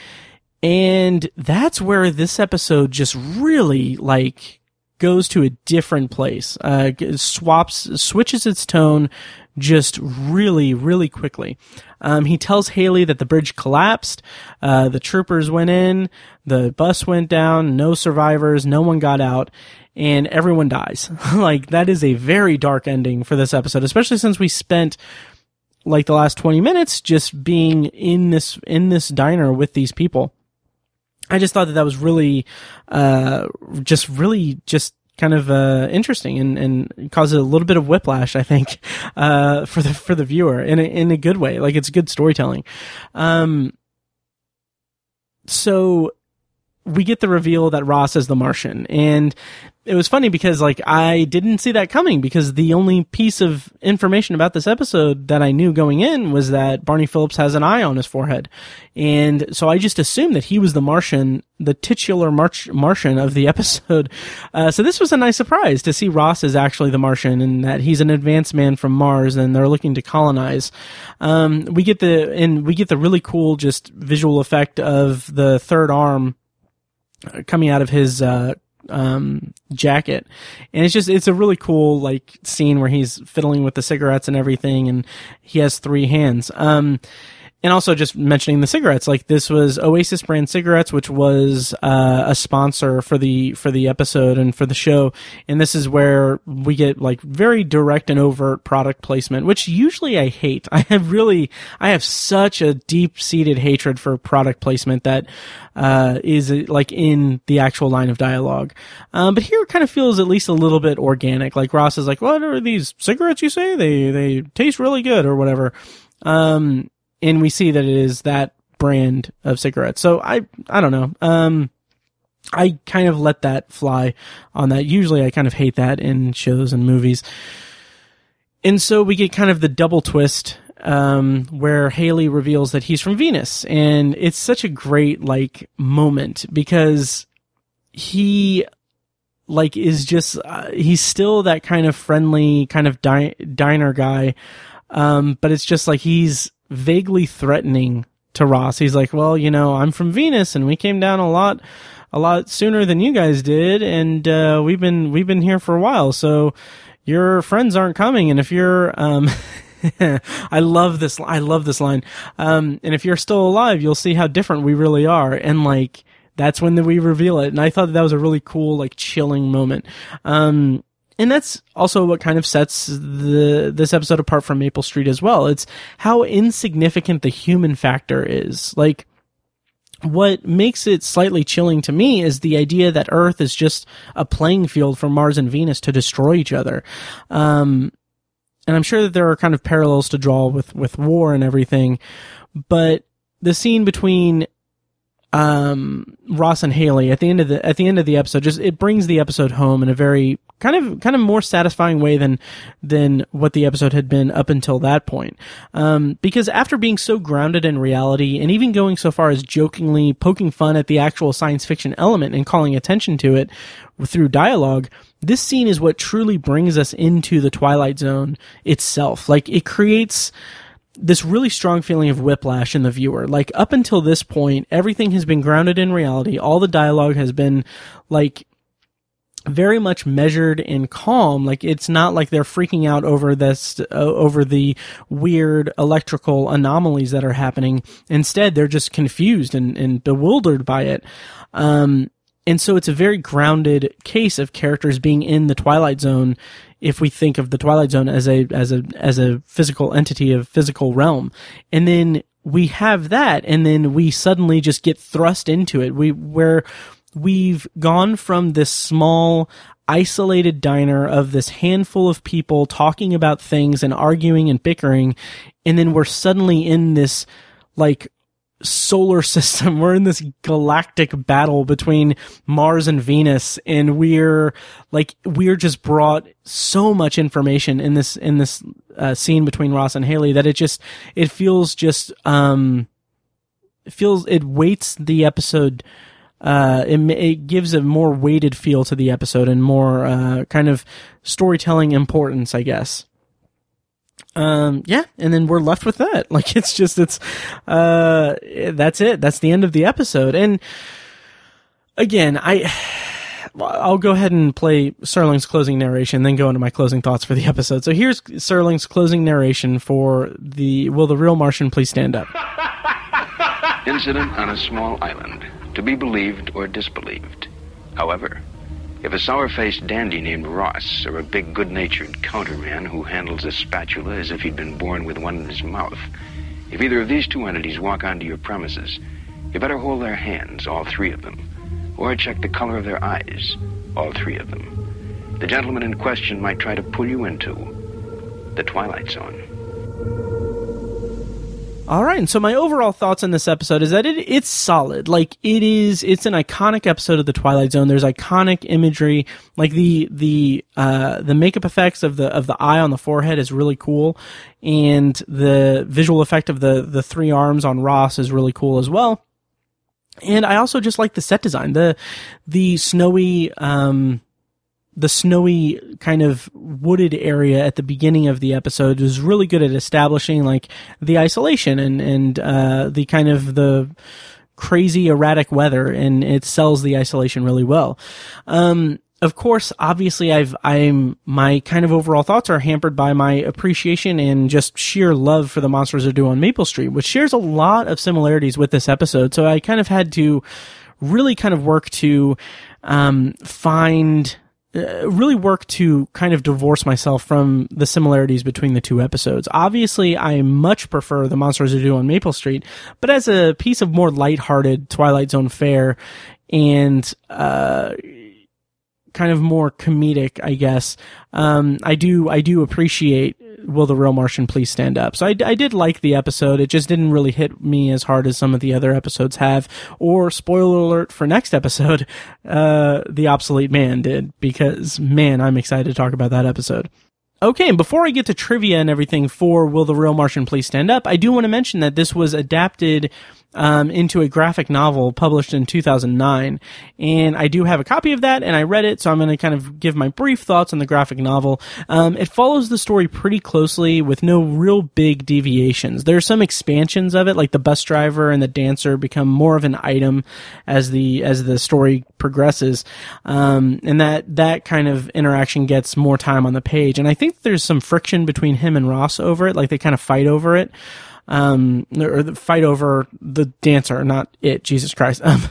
And that's where this episode just really like goes to a different place. Uh, swaps, switches its tone just really, really quickly. Um, he tells Haley that the bridge collapsed. Uh, the troopers went in, the bus went down, no survivors, no one got out and everyone dies. like that is a very dark ending for this episode, especially since we spent like the last 20 minutes just being in this in this diner with these people. I just thought that that was really uh just really just kind of uh, interesting and, and causes a little bit of whiplash, I think, uh, for the for the viewer in a, in a good way. Like it's good storytelling. Um, so we get the reveal that Ross is the Martian, and it was funny because like I didn't see that coming because the only piece of information about this episode that I knew going in was that Barney Phillips has an eye on his forehead. And so I just assumed that he was the Martian, the titular March- Martian of the episode. Uh, so this was a nice surprise to see Ross is actually the Martian and that he's an advanced man from Mars and they're looking to colonize. Um, we get the, and we get the really cool just visual effect of the third arm coming out of his, uh, um, jacket. And it's just, it's a really cool, like, scene where he's fiddling with the cigarettes and everything, and he has three hands. Um, and also just mentioning the cigarettes like this was oasis brand cigarettes which was uh, a sponsor for the for the episode and for the show. And this is where we get like very direct and overt product placement which usually i hate. I have really i have such a deep-seated hatred for product placement that uh, is like in the actual line of dialogue. Um, but here it kind of feels at least a little bit organic. Like ross is like what are these cigarettes you say? They they taste really good or whatever. Um, and we see that it is that brand of cigarettes. So I, I don't know. Um, I kind of let that fly on that. Usually I kind of hate that in shows and movies. And so we get kind of the double twist, um, where Haley reveals that he's from Venus. And it's such a great, like, moment because he, like, is just, uh, he's still that kind of friendly, kind of di- diner guy. Um, but it's just like he's, vaguely threatening to Ross. He's like, "Well, you know, I'm from Venus, and we came down a lot, a lot sooner than you guys did, and uh, we've been we've been here for a while. So your friends aren't coming, and if you're um, I love this. I love this line. Um, and if you're still alive, you'll see how different we really are. And like, that's when we reveal it. And I thought that, that was a really cool, like chilling moment. Um, and that's also what kind of sets the this episode apart from Maple Street as well. It's how insignificant the human factor is. Like what makes it slightly chilling to me is the idea that Earth is just a playing field for Mars and Venus to destroy each other. Um, and I'm sure that there are kind of parallels to draw with with war and everything, but the scene between um, Ross and Haley at the end of the at the end of the episode just it brings the episode home in a very kind of kind of more satisfying way than than what the episode had been up until that point. Um, because after being so grounded in reality and even going so far as jokingly poking fun at the actual science fiction element and calling attention to it through dialogue, this scene is what truly brings us into the Twilight Zone itself. Like it creates this really strong feeling of whiplash in the viewer. Like up until this point, everything has been grounded in reality. All the dialogue has been like very much measured and calm. Like it's not like they're freaking out over this, uh, over the weird electrical anomalies that are happening. Instead, they're just confused and, and bewildered by it. Um, and so it's a very grounded case of characters being in the Twilight Zone if we think of the Twilight Zone as a as a as a physical entity of physical realm. And then we have that and then we suddenly just get thrust into it. We where we've gone from this small isolated diner of this handful of people talking about things and arguing and bickering and then we're suddenly in this like solar system. We're in this galactic battle between Mars and Venus, and we're like we're just brought so much information in this in this uh, scene between Ross and Haley that it just it feels just um it feels it weights the episode. Uh, it, it gives a more weighted feel to the episode and more uh, kind of storytelling importance, I guess um, yeah, and then we're left with that. Like it's just it's uh that's it. That's the end of the episode. And again, I I'll go ahead and play Serling's closing narration, then go into my closing thoughts for the episode. So here's Serling's closing narration for the Will the Real Martian Please Stand Up? Incident on a small island, to be believed or disbelieved. However, if a sour-faced dandy named Ross, or a big good-natured counterman who handles a spatula as if he'd been born with one in his mouth, if either of these two entities walk onto your premises, you better hold their hands, all three of them, or check the color of their eyes, all three of them. The gentleman in question might try to pull you into the Twilight Zone. All right. And so my overall thoughts on this episode is that it, it's solid. Like it is, it's an iconic episode of the Twilight Zone. There's iconic imagery. Like the, the, uh, the makeup effects of the, of the eye on the forehead is really cool. And the visual effect of the, the three arms on Ross is really cool as well. And I also just like the set design. The, the snowy, um, the snowy kind of wooded area at the beginning of the episode was really good at establishing like the isolation and and uh, the kind of the crazy erratic weather and it sells the isolation really well. Um, of course, obviously, I've I'm my kind of overall thoughts are hampered by my appreciation and just sheer love for the monsters are due on Maple Street, which shares a lot of similarities with this episode. So I kind of had to really kind of work to um, find really work to kind of divorce myself from the similarities between the two episodes. Obviously, I much prefer the Monsters Are Due on Maple Street, but as a piece of more lighthearted Twilight Zone fare and uh, kind of more comedic, I guess, um, I do I do appreciate Will the Real Martian Please Stand Up? So I, I did like the episode. It just didn't really hit me as hard as some of the other episodes have. Or, spoiler alert for next episode, uh, The Obsolete Man did, because man, I'm excited to talk about that episode. Okay, and before I get to trivia and everything for Will the Real Martian Please Stand Up, I do want to mention that this was adapted um, into a graphic novel published in 2009. And I do have a copy of that, and I read it, so I'm going to kind of give my brief thoughts on the graphic novel. Um, it follows the story pretty closely with no real big deviations. There are some expansions of it, like the bus driver and the dancer become more of an item as the as the story progresses, um, and that that kind of interaction gets more time on the page. And I think think there's some friction between him and Ross over it. Like they kind of fight over it. Um, or the fight over the dancer, not it, Jesus Christ. Um,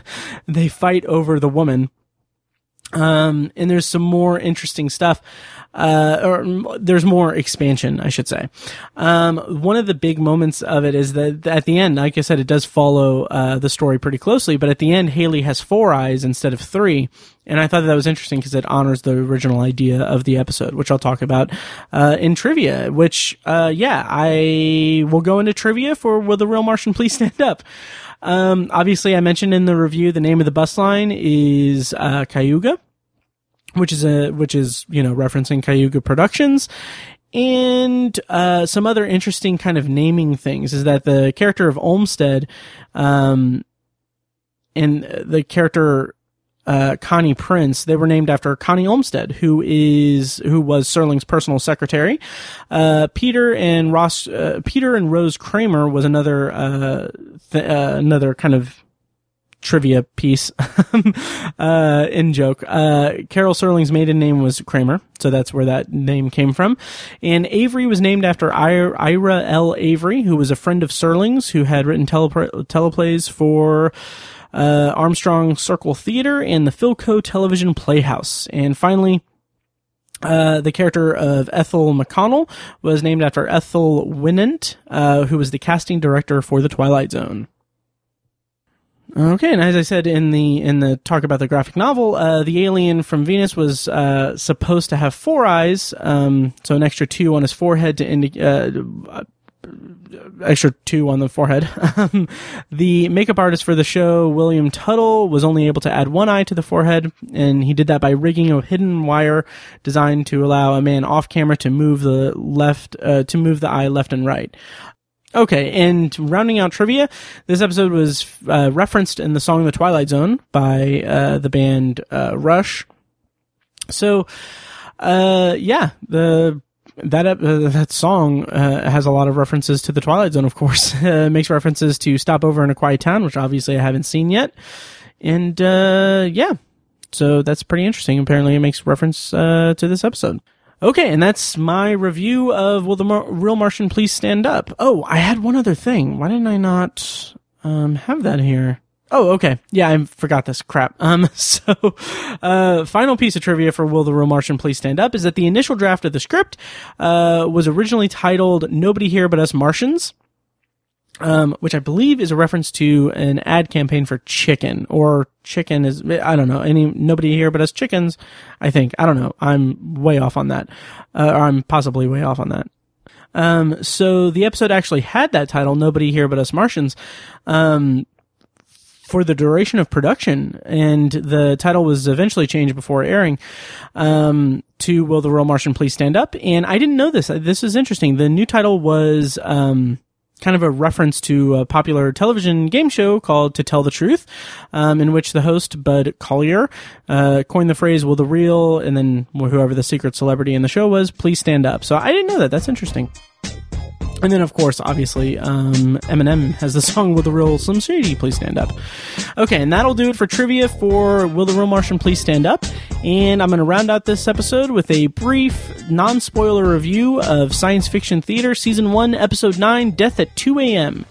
they fight over the woman. Um, and there's some more interesting stuff uh, or there's more expansion, I should say. Um, one of the big moments of it is that at the end, like I said, it does follow uh, the story pretty closely, but at the end, Haley has four eyes instead of three. And I thought that, that was interesting because it honors the original idea of the episode, which I'll talk about uh, in trivia. Which, uh, yeah, I will go into trivia for Will the Real Martian Please Stand Up? Um, obviously, I mentioned in the review the name of the bus line is uh, Cayuga which is a which is you know referencing Cayuga Productions. And uh, some other interesting kind of naming things is that the character of Olmstead, um, and the character uh, Connie Prince, they were named after Connie Olmsted, who is who was Serling's personal secretary. Uh, Peter and Ross, uh, Peter and Rose Kramer was another uh, th- uh, another kind of trivia piece uh, in joke. Uh, Carol Serling's maiden name was Kramer, so that's where that name came from. And Avery was named after Ira L. Avery, who was a friend of Serling's, who had written teleplays for. Uh, Armstrong Circle Theater and the Philco Television Playhouse. And finally, uh, the character of Ethel McConnell was named after Ethel Winant, uh, who was the casting director for The Twilight Zone. Okay, and as I said in the in the talk about the graphic novel, uh, the alien from Venus was uh, supposed to have four eyes, um, so an extra two on his forehead to indicate. Uh, extra two on the forehead. the makeup artist for the show, William Tuttle, was only able to add one eye to the forehead, and he did that by rigging a hidden wire designed to allow a man off camera to move the left uh, to move the eye left and right. Okay, and rounding out trivia, this episode was uh, referenced in the song "The Twilight Zone" by uh, the band uh, Rush. So, uh, yeah, the that uh, that song uh, has a lot of references to the Twilight Zone. Of course, makes references to "Stop Over in a Quiet Town," which obviously I haven't seen yet, and yeah, so that's pretty interesting. Apparently, it makes reference to this episode. Okay, and that's my review of Will the Mar- Real Martian Please Stand Up? Oh, I had one other thing. Why didn't I not um, have that here? Oh, okay. Yeah, I forgot this crap. Um, so, uh, final piece of trivia for Will the Real Martian Please Stand Up is that the initial draft of the script, uh, was originally titled Nobody Here But Us Martians um, which I believe is a reference to an ad campaign for chicken or chicken is, I don't know, any, nobody here but us chickens, I think. I don't know. I'm way off on that. Uh, or I'm possibly way off on that. Um, so the episode actually had that title, Nobody Here But Us Martians, um, for the duration of production, and the title was eventually changed before airing um, to "Will the Real Martian Please Stand Up?" And I didn't know this. This is interesting. The new title was um, kind of a reference to a popular television game show called To Tell the Truth, um, in which the host, Bud Collyer, uh, coined the phrase, Will the real, and then whoever the secret celebrity in the show was, please stand up. So I didn't know that. That's interesting. And then, of course, obviously, um, Eminem has the song "Will the Real Slim Shady Please Stand Up." Okay, and that'll do it for trivia for "Will the Real Martian Please Stand Up." And I'm going to round out this episode with a brief, non-spoiler review of Science Fiction Theater Season One, Episode Nine: Death at 2 A.M.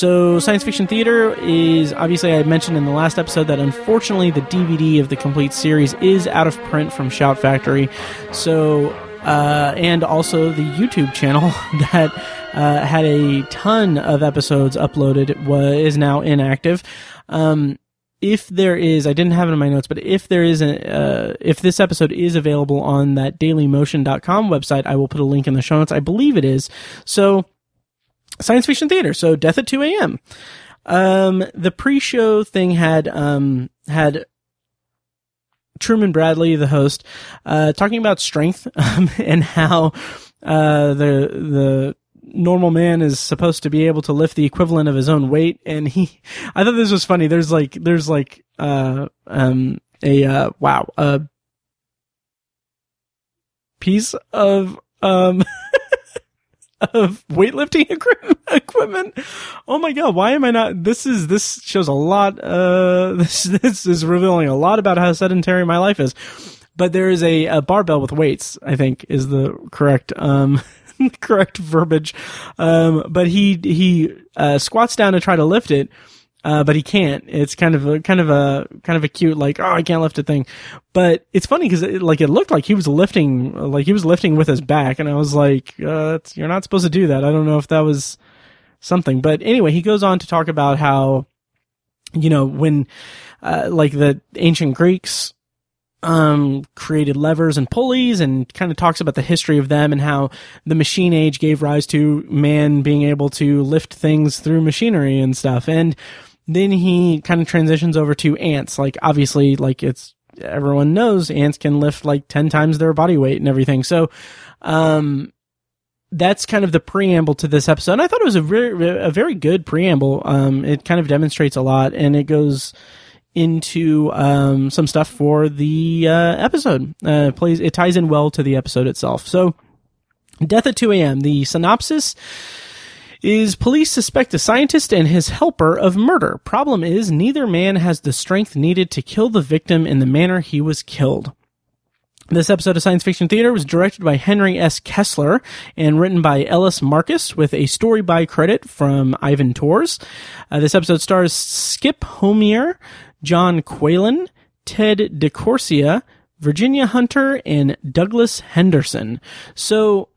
So, science fiction theater is obviously, I mentioned in the last episode that unfortunately the DVD of the complete series is out of print from Shout Factory. So, uh, and also the YouTube channel that uh, had a ton of episodes uploaded was, is now inactive. Um, if there is, I didn't have it in my notes, but if there is a, uh, if this episode is available on that dailymotion.com website, I will put a link in the show notes. I believe it is. So, science fiction theater. So Death at 2 a.m. Um, the pre-show thing had, um, had Truman Bradley, the host, uh, talking about strength, um, and how, uh, the, the, normal man is supposed to be able to lift the equivalent of his own weight and he i thought this was funny there's like there's like uh um a uh, wow a piece of um of weightlifting equipment. Oh my god, why am I not this is this shows a lot uh this this is revealing a lot about how sedentary my life is. But there is a, a barbell with weights, I think is the correct um correct verbiage. Um but he he uh squats down to try to lift it uh, but he can't. It's kind of a kind of a kind of a cute like oh I can't lift a thing, but it's funny because it, like it looked like he was lifting like he was lifting with his back, and I was like uh, you're not supposed to do that. I don't know if that was something, but anyway, he goes on to talk about how you know when uh, like the ancient Greeks um, created levers and pulleys and kind of talks about the history of them and how the machine age gave rise to man being able to lift things through machinery and stuff. And then he kind of transitions over to ants. Like obviously, like it's everyone knows ants can lift like 10 times their body weight and everything. So, um, that's kind of the preamble to this episode. And I thought it was a very, a very good preamble. Um, it kind of demonstrates a lot and it goes into, um, some stuff for the, uh, episode. Uh, plays, it ties in well to the episode itself. So, Death at 2 a.m. The synopsis is police suspect a scientist and his helper of murder. Problem is, neither man has the strength needed to kill the victim in the manner he was killed. This episode of Science Fiction Theater was directed by Henry S. Kesler and written by Ellis Marcus with a story by credit from Ivan Tors. Uh, this episode stars Skip Homeier, John Qualen, Ted DeCorsia, Virginia Hunter, and Douglas Henderson. So,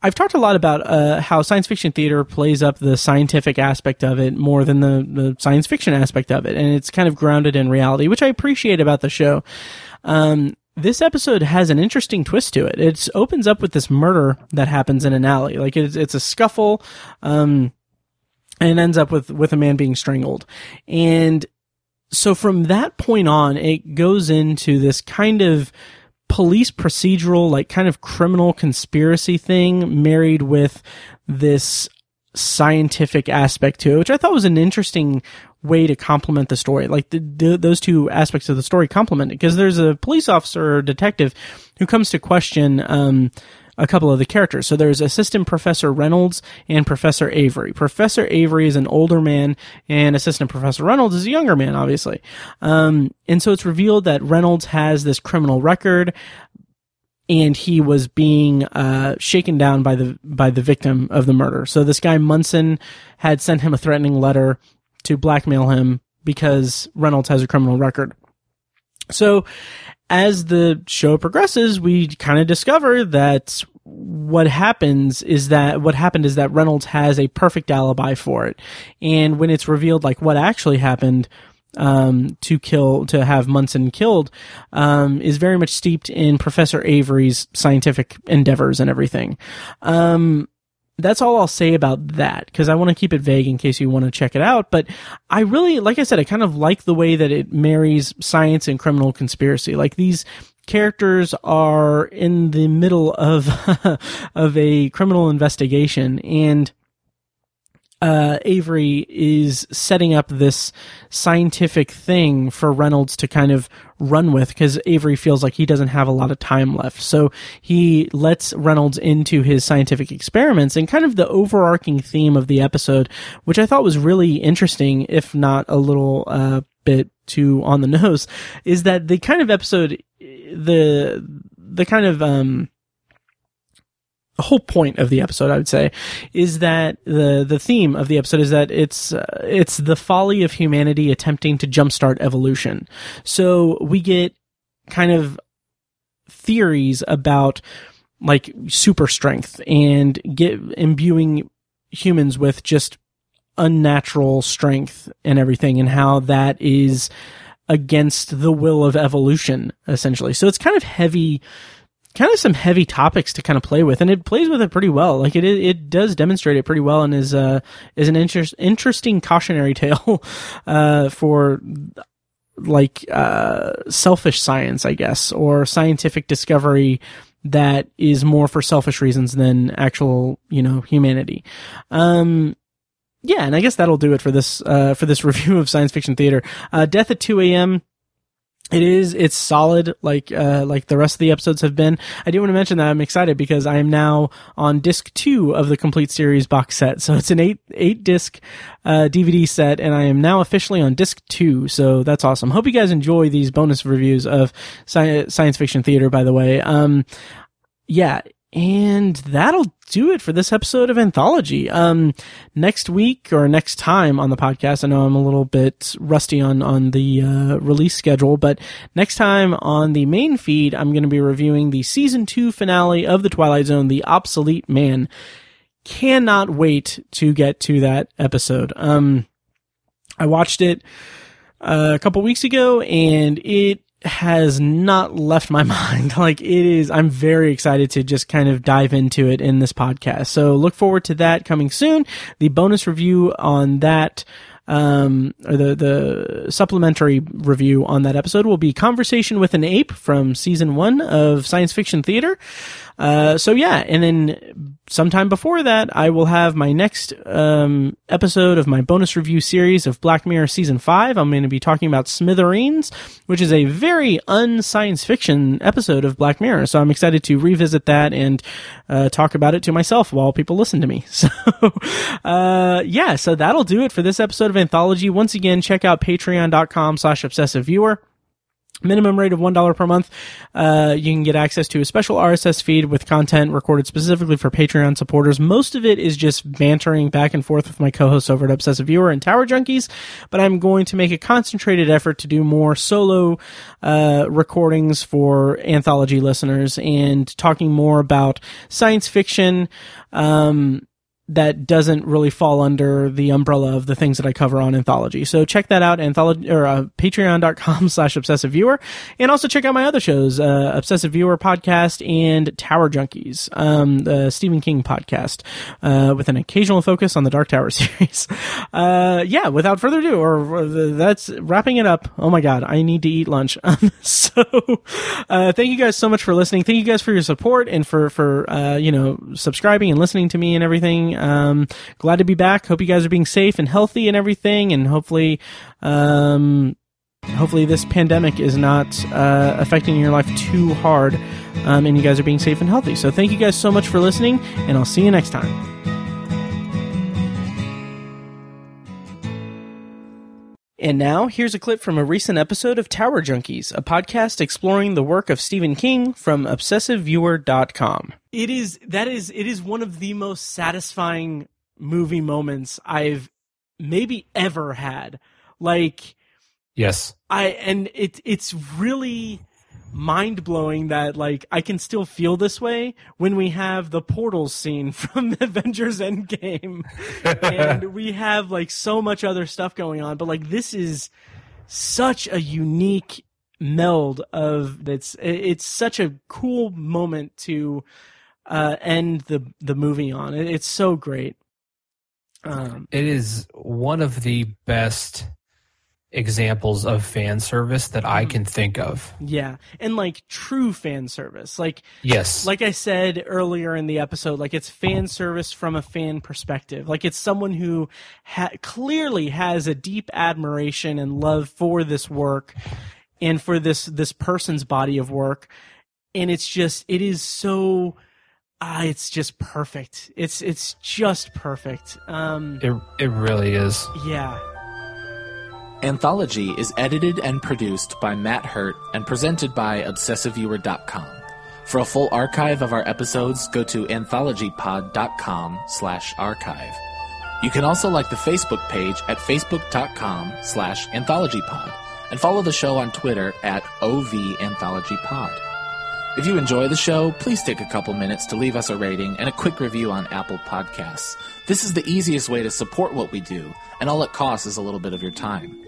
I've talked a lot about uh, how science fiction theater plays up the scientific aspect of it more than the, the science fiction aspect of it, and it's kind of grounded in reality, which I appreciate about the show. Um, this episode has an interesting twist to it. It opens up with this murder that happens in an alley, like it's it's a scuffle, um, and it ends up with with a man being strangled, and so from that point on, it goes into this kind of police procedural, like kind of criminal conspiracy thing married with this scientific aspect to it, which I thought was an interesting way to complement the story. Like the, the, those two aspects of the story complement it because there's a police officer or detective who comes to question, um, a couple of the characters. So there's Assistant Professor Reynolds and Professor Avery. Professor Avery is an older man, and Assistant Professor Reynolds is a younger man, obviously. Um, and so it's revealed that Reynolds has this criminal record, and he was being uh, shaken down by the by the victim of the murder. So this guy Munson had sent him a threatening letter to blackmail him because Reynolds has a criminal record. So as the show progresses, we kind of discover that what happens is that what happened is that Reynolds has a perfect alibi for it. And when it's revealed like what actually happened, um, to kill, to have Munson killed, um, is very much steeped in Professor Avery's scientific endeavors and everything. Um, that's all I'll say about that because I want to keep it vague in case you want to check it out. But I really, like I said, I kind of like the way that it marries science and criminal conspiracy. Like these characters are in the middle of of a criminal investigation and uh, Avery is setting up this scientific thing for Reynolds to kind of run with because Avery feels like he doesn't have a lot of time left. So he lets Reynolds into his scientific experiments and kind of the overarching theme of the episode, which I thought was really interesting, if not a little uh, bit too on the nose, is that the kind of episode, the the kind of um, the whole point of the episode, I would say, is that the the theme of the episode is that it's uh, it's the folly of humanity attempting to jumpstart evolution. So we get kind of theories about like super strength and get imbuing humans with just unnatural strength and everything and how that is against the will of evolution essentially. So it's kind of heavy kind of some heavy topics to kind of play with, and it plays with it pretty well. Like it, it does demonstrate it pretty well, and is uh is an interest, interesting cautionary tale uh, for like uh, selfish science, I guess, or scientific discovery that is more for selfish reasons than actual, you know, humanity. Um, yeah, and I guess that'll do it for this uh, for this review of science fiction theater. Uh, Death at 2 a.m it is it's solid like uh like the rest of the episodes have been. I do want to mention that i'm excited because i am now on disc two of the complete series box set. So it's an eight eight disc uh dvd set and i am now officially on disc two. So that's awesome. Hope you guys enjoy these bonus reviews of sci- science fiction theater by the way. Um yeah and that'll do it for this episode of Anthology. Um, next week or next time on the podcast, I know I'm a little bit rusty on, on the, uh, release schedule, but next time on the main feed, I'm going to be reviewing the season two finale of The Twilight Zone, The Obsolete Man. Cannot wait to get to that episode. Um, I watched it uh, a couple weeks ago and it has not left my mind. Like it is, I'm very excited to just kind of dive into it in this podcast. So look forward to that coming soon. The bonus review on that um, or the the supplementary review on that episode will be "Conversation with an Ape" from season one of Science Fiction Theater. Uh, so yeah, and then sometime before that, I will have my next um, episode of my bonus review series of Black Mirror season five. I'm going to be talking about Smithereens, which is a very unscience fiction episode of Black Mirror. So I'm excited to revisit that and uh, talk about it to myself while people listen to me. So uh, yeah, so that'll do it for this episode of Anthology. Once again, check out Patreon.com/slash Obsessive Viewer minimum rate of $1 per month. Uh, you can get access to a special RSS feed with content recorded specifically for Patreon supporters. Most of it is just bantering back and forth with my co-hosts over at Obsessive Viewer and Tower Junkies, but I'm going to make a concentrated effort to do more solo, uh, recordings for anthology listeners and talking more about science fiction, um, that doesn't really fall under the umbrella of the things that I cover on Anthology. So check that out, anthology or uh, patreon.com slash obsessive viewer. And also check out my other shows, uh, Obsessive Viewer podcast and Tower Junkies, um, the Stephen King podcast, uh, with an occasional focus on the Dark Tower series. Uh, yeah, without further ado, or, or that's wrapping it up. Oh my God, I need to eat lunch. so, uh, thank you guys so much for listening. Thank you guys for your support and for, for, uh, you know, subscribing and listening to me and everything. Um, glad to be back. Hope you guys are being safe and healthy and everything, and hopefully, um, hopefully this pandemic is not uh, affecting your life too hard, um, and you guys are being safe and healthy. So thank you guys so much for listening, and I'll see you next time. And now, here's a clip from a recent episode of Tower Junkies, a podcast exploring the work of Stephen King from obsessiveviewer.com. It is that is it is one of the most satisfying movie moments I've maybe ever had. Like Yes. I and it it's really mind blowing that like I can still feel this way when we have the portals scene from Avengers Endgame. And we have like so much other stuff going on but like this is such a unique meld of it's it's such a cool moment to uh end the the movie on. It, it's so great. Um It is one of the best examples of fan service that I can think of. yeah and like true fan service like Yes. like I said earlier in the episode, like it's fan service from a fan perspective. Like it's someone who ha- clearly has a deep admiration and love for this work and for this this person's body of work, and it's just it is so. Ah, it's just perfect. It's it's just perfect. Um, it it really is. yeah. Anthology is edited and produced by Matt Hurt and presented by ObsessiveViewer.com. For a full archive of our episodes, go to anthologypod.com slash archive. You can also like the Facebook page at facebook.com slash anthologypod and follow the show on Twitter at OVAnthologyPod. If you enjoy the show, please take a couple minutes to leave us a rating and a quick review on Apple Podcasts. This is the easiest way to support what we do, and all it costs is a little bit of your time.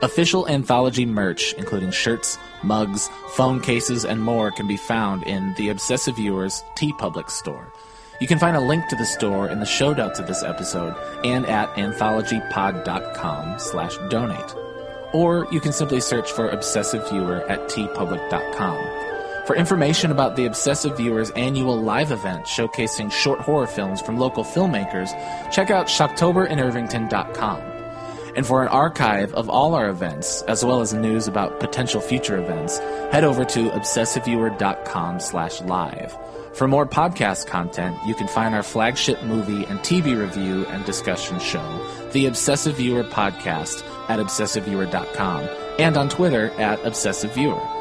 Official anthology merch, including shirts, mugs, phone cases, and more, can be found in the Obsessive Viewers TeePublic store. You can find a link to the store in the show notes of this episode and at anthologypod.com slash donate. Or you can simply search for Obsessive Viewer at teepublic.com. For information about the Obsessive Viewers annual live event showcasing short horror films from local filmmakers, check out shocktoberinirvington.com. And for an archive of all our events, as well as news about potential future events, head over to obsessiveviewer.com slash live. For more podcast content, you can find our flagship movie and TV review and discussion show, The Obsessive Viewer Podcast, at obsessiveviewer.com, and on Twitter at obsessiveviewer.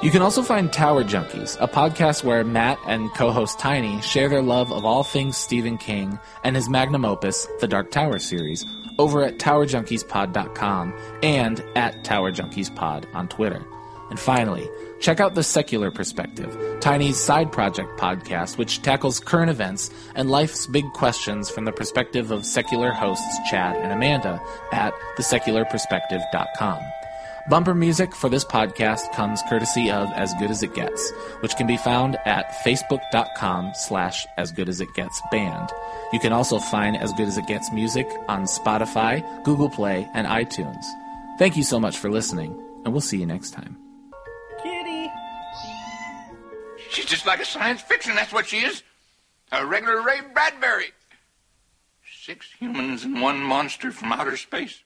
You can also find Tower Junkies, a podcast where Matt and co-host Tiny share their love of all things Stephen King and his magnum opus, The Dark Tower series, over at TowerJunkiesPod.com and at TowerJunkiesPod on Twitter. And finally, check out The Secular Perspective, Tiny's side project podcast, which tackles current events and life's big questions from the perspective of secular hosts Chad and Amanda at TheSecularPerspective.com. Bumper music for this podcast comes courtesy of As Good As It Gets, which can be found at facebook.com slash as good as it gets band. You can also find As Good As It Gets music on Spotify, Google Play, and iTunes. Thank you so much for listening, and we'll see you next time. Kitty. She's just like a science fiction, that's what she is. A regular Ray Bradbury. Six humans and one monster from outer space.